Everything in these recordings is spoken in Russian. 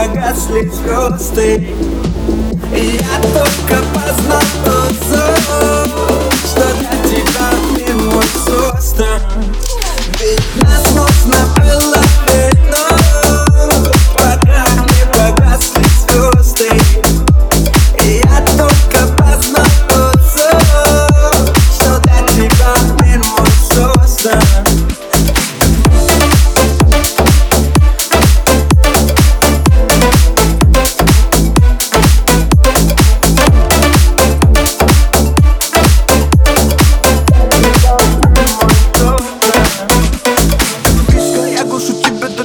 I got let's go stay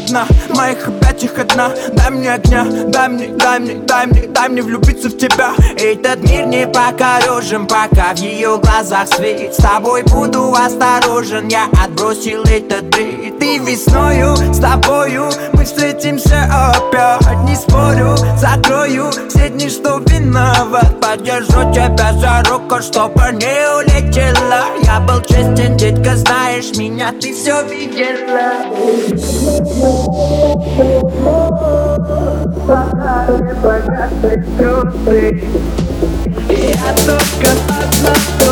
тебя до дна Моих опять одна. Дай мне огня, дай мне, дай мне, дай мне, дай мне влюбиться в тебя. Этот мир не покорежен, пока в ее глазах свет. С тобой буду осторожен, я отбросил этот бред. Ты весною, с тобою мы встретимся опять. Не спорю, закрою все дни, что виноват. Подержу тебя за руку, чтобы не улетела. Я был честен, детка, знаешь меня, ты все видела Погасли звезды Я только одна